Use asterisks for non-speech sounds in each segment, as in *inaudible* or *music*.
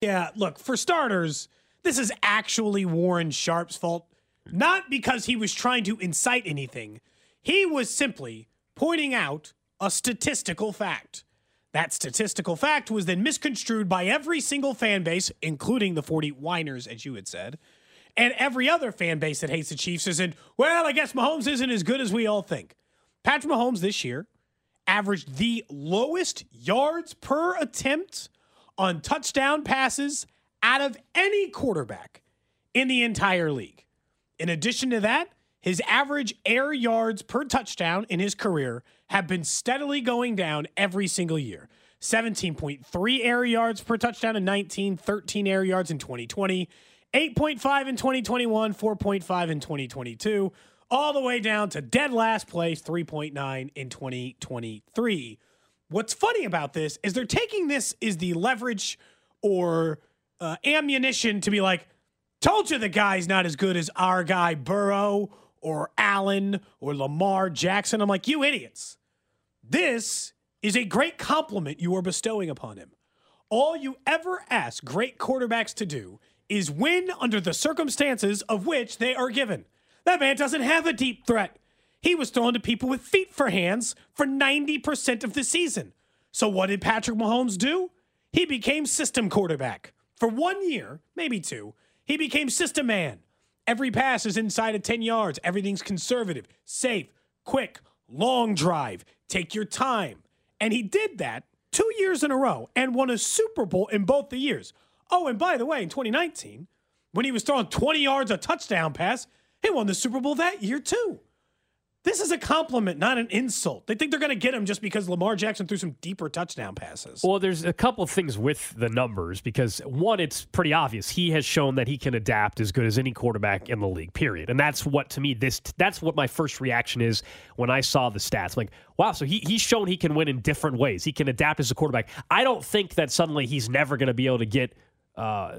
Yeah, look, for starters, this is actually Warren Sharp's fault. Not because he was trying to incite anything, he was simply pointing out a statistical fact. That statistical fact was then misconstrued by every single fan base, including the 40 whiners, as you had said, and every other fan base that hates the Chiefs isn't, well, I guess Mahomes isn't as good as we all think. Patrick Mahomes this year averaged the lowest yards per attempt on touchdown passes out of any quarterback in the entire league. In addition to that, his average air yards per touchdown in his career have been steadily going down every single year. 17.3 air yards per touchdown in 19, 13 air yards in 2020, 8.5 in 2021, 4.5 in 2022, all the way down to dead last place, 3.9 in 2023. What's funny about this is they're taking this is the leverage or uh, ammunition to be like, told you the guy's not as good as our guy Burrow or Allen or Lamar Jackson. I'm like, you idiots. This is a great compliment you are bestowing upon him. All you ever ask great quarterbacks to do is win under the circumstances of which they are given. That man doesn't have a deep threat. He was thrown to people with feet for hands for 90% of the season. So what did Patrick Mahomes do? He became system quarterback. For one year, maybe two, he became system man. Every pass is inside of 10 yards. Everything's conservative, safe, quick, long drive. Take your time. And he did that two years in a row and won a Super Bowl in both the years. Oh, and by the way, in 2019, when he was throwing 20 yards a touchdown pass, he won the Super Bowl that year too. This is a compliment, not an insult. They think they're going to get him just because Lamar Jackson threw some deeper touchdown passes. Well, there's a couple of things with the numbers because one, it's pretty obvious he has shown that he can adapt as good as any quarterback in the league. Period. And that's what to me this that's what my first reaction is when I saw the stats. Like, wow, so he, he's shown he can win in different ways. He can adapt as a quarterback. I don't think that suddenly he's never going to be able to get. Uh,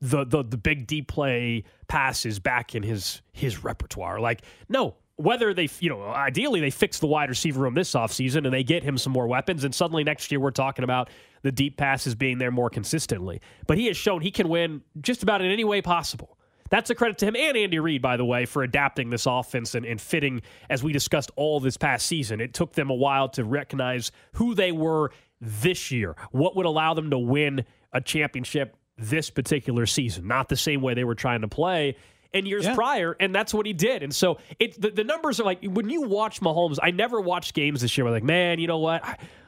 the, the the big deep play passes back in his his repertoire. Like, no, whether they, you know, ideally they fix the wide receiver room this offseason and they get him some more weapons, and suddenly next year we're talking about the deep passes being there more consistently. But he has shown he can win just about in any way possible. That's a credit to him and Andy Reid, by the way, for adapting this offense and, and fitting, as we discussed all this past season. It took them a while to recognize who they were this year, what would allow them to win a championship this particular season. Not the same way they were trying to play in years yeah. prior, and that's what he did. And so it the, the, numbers are like when you watch Mahomes. I never watched games this year. Where like, man, you know what?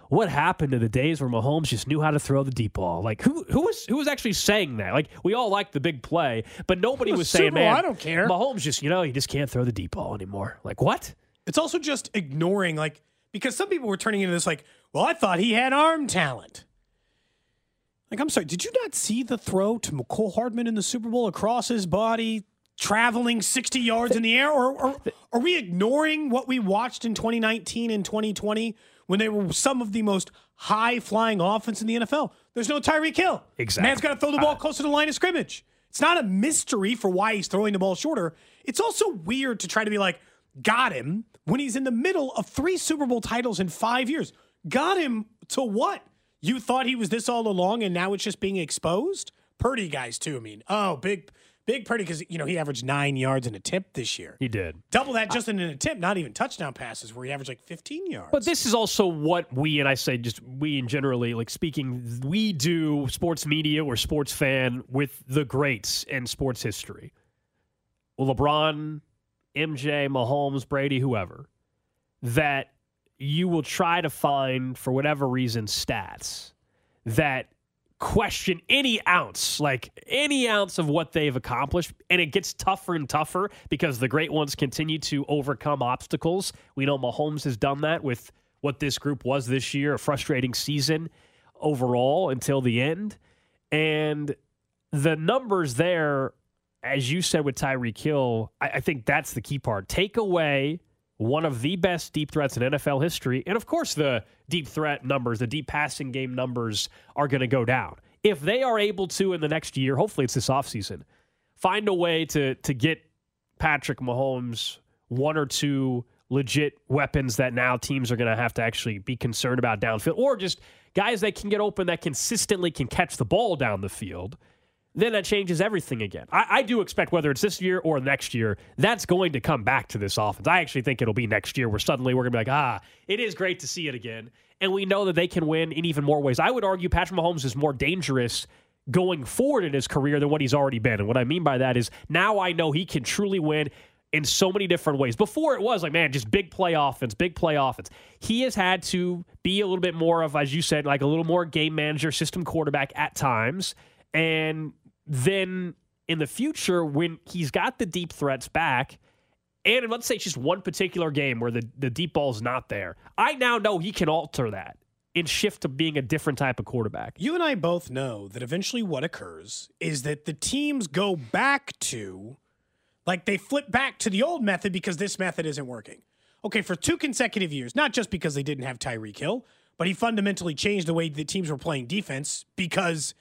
what happened to the days where Mahomes just knew how to throw the deep ball? Like who who was who was actually saying that? Like we all like the big play, but nobody was saying, "Man, I don't care." Mahomes just you know he just can't throw the deep ball anymore. Like what? It's also just ignoring like because some people were turning into this like, well, I thought he had arm talent. Like I'm sorry, did you not see the throw to Mecole Hardman in the Super Bowl across his body? Traveling 60 yards in the air? Or, or, are we ignoring what we watched in 2019 and 2020 when they were some of the most high flying offense in the NFL? There's no Tyreek Hill. Exactly. Man's got to throw the ball uh, closer to the line of scrimmage. It's not a mystery for why he's throwing the ball shorter. It's also weird to try to be like, got him when he's in the middle of three Super Bowl titles in five years. Got him to what? You thought he was this all along and now it's just being exposed? Purdy guys, too. I mean, oh, big Big Purdy because you know he averaged nine yards in a tip this year. He did. Double that just in an attempt, not even touchdown passes, where he averaged like 15 yards. But this is also what we, and I say just we in generally, like speaking, we do sports media or sports fan with the greats in sports history. Well, LeBron, MJ, Mahomes, Brady, whoever, that you will try to find, for whatever reason, stats that question any ounce, like any ounce of what they've accomplished. And it gets tougher and tougher because the great ones continue to overcome obstacles. We know Mahomes has done that with what this group was this year, a frustrating season overall until the end. And the numbers there, as you said with Tyreek Hill, I, I think that's the key part. Take away one of the best deep threats in NFL history. And of course, the deep threat numbers, the deep passing game numbers are going to go down. If they are able to in the next year, hopefully it's this offseason, find a way to to get Patrick Mahomes one or two legit weapons that now teams are going to have to actually be concerned about downfield or just guys that can get open that consistently can catch the ball down the field then that changes everything again. I, I, do expect whether it's this year or next year, that's going to come back to this offense. I actually think it'll be next year where suddenly we're going to be like, ah, it is great to see it again. And we know that they can win in even more ways. I would argue Patrick Mahomes is more dangerous going forward in his career than what he's already been. And what I mean by that is now I know he can truly win in so many different ways. Before it was like, man, just big play offense, big play offense. He has had to be a little bit more of, as you said, like a little more game manager, system quarterback at times. And then in the future, when he's got the deep threats back, and let's say it's just one particular game where the, the deep ball's not there, I now know he can alter that and shift to being a different type of quarterback. You and I both know that eventually what occurs is that the teams go back to, like they flip back to the old method because this method isn't working. Okay, for two consecutive years, not just because they didn't have Tyreek Hill, but he fundamentally changed the way the teams were playing defense because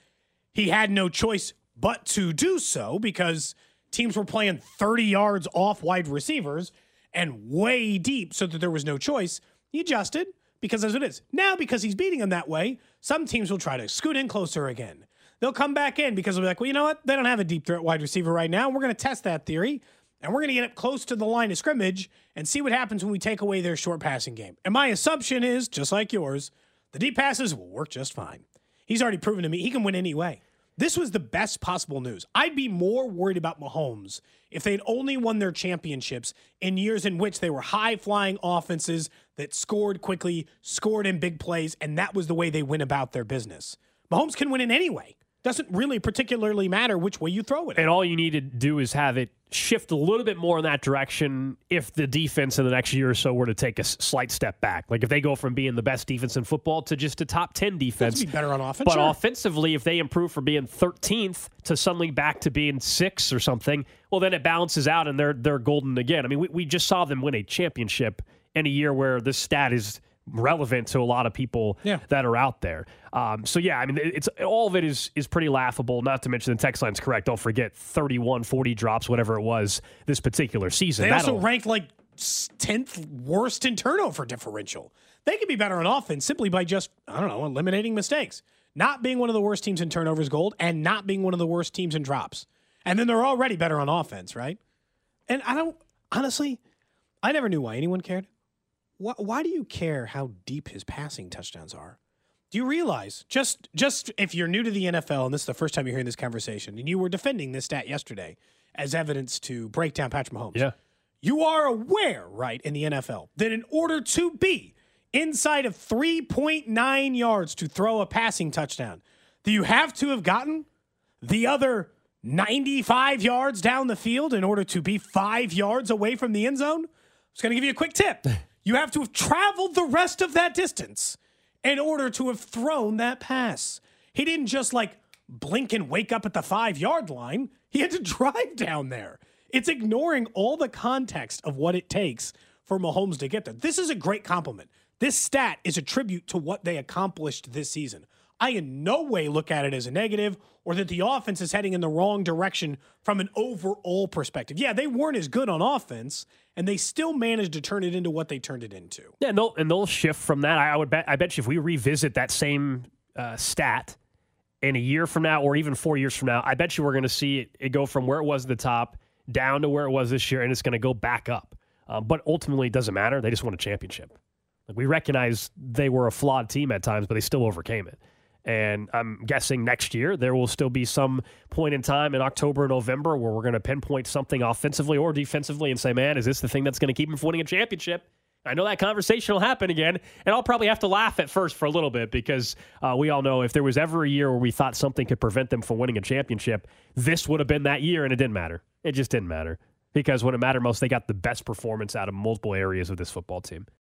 he had no choice but to do so because teams were playing 30 yards off wide receivers and way deep so that there was no choice. He adjusted because that's what it is. Now, because he's beating them that way, some teams will try to scoot in closer again. They'll come back in because they'll be like, well, you know what? They don't have a deep threat wide receiver right now. We're going to test that theory and we're going to get up close to the line of scrimmage and see what happens when we take away their short passing game. And my assumption is, just like yours, the deep passes will work just fine. He's already proven to me he can win anyway. This was the best possible news. I'd be more worried about Mahomes if they'd only won their championships in years in which they were high flying offenses that scored quickly, scored in big plays, and that was the way they went about their business. Mahomes can win in any way doesn't really particularly matter which way you throw it. And all you need to do is have it shift a little bit more in that direction if the defense in the next year or so were to take a slight step back. Like if they go from being the best defense in football to just a top 10 defense. Be better on offense. But sure. offensively, if they improve from being 13th to suddenly back to being 6 or something, well then it balances out and they're they're golden again. I mean, we, we just saw them win a championship in a year where this stat is relevant to a lot of people yeah. that are out there. Um, so yeah, I mean, it's all of it is is pretty laughable. Not to mention the text line's correct. Don't forget 31, 40 drops, whatever it was this particular season. They That'll, also ranked like tenth worst in turnover differential. They could be better on offense simply by just I don't know eliminating mistakes, not being one of the worst teams in turnovers gold, and not being one of the worst teams in drops. And then they're already better on offense, right? And I don't honestly, I never knew why anyone cared. Why, why do you care how deep his passing touchdowns are? Do you realize just just if you're new to the NFL and this is the first time you're hearing this conversation and you were defending this stat yesterday as evidence to break down Patrick Mahomes? Yeah. You are aware, right, in the NFL that in order to be inside of 3.9 yards to throw a passing touchdown, do you have to have gotten the other 95 yards down the field in order to be five yards away from the end zone? I'm just going to give you a quick tip. *laughs* You have to have traveled the rest of that distance in order to have thrown that pass. He didn't just like blink and wake up at the five yard line, he had to *laughs* drive down there. It's ignoring all the context of what it takes for Mahomes to get there. This is a great compliment. This stat is a tribute to what they accomplished this season. I in no way look at it as a negative or that the offense is heading in the wrong direction from an overall perspective. Yeah, they weren't as good on offense, and they still managed to turn it into what they turned it into. Yeah, and they'll, and they'll shift from that. I, I would bet. I bet you if we revisit that same uh, stat in a year from now or even four years from now, I bet you we're going to see it, it, go from where it was at the top down to where it was this year, and it's going to go back up. Um, but ultimately, it doesn't matter. They just won a championship. Like we recognize they were a flawed team at times, but they still overcame it. And I'm guessing next year there will still be some point in time in October, November where we're going to pinpoint something offensively or defensively and say, man, is this the thing that's going to keep them from winning a championship? I know that conversation will happen again, and I'll probably have to laugh at first for a little bit because uh, we all know if there was ever a year where we thought something could prevent them from winning a championship, this would have been that year, and it didn't matter. It just didn't matter because when it mattered most, they got the best performance out of multiple areas of this football team.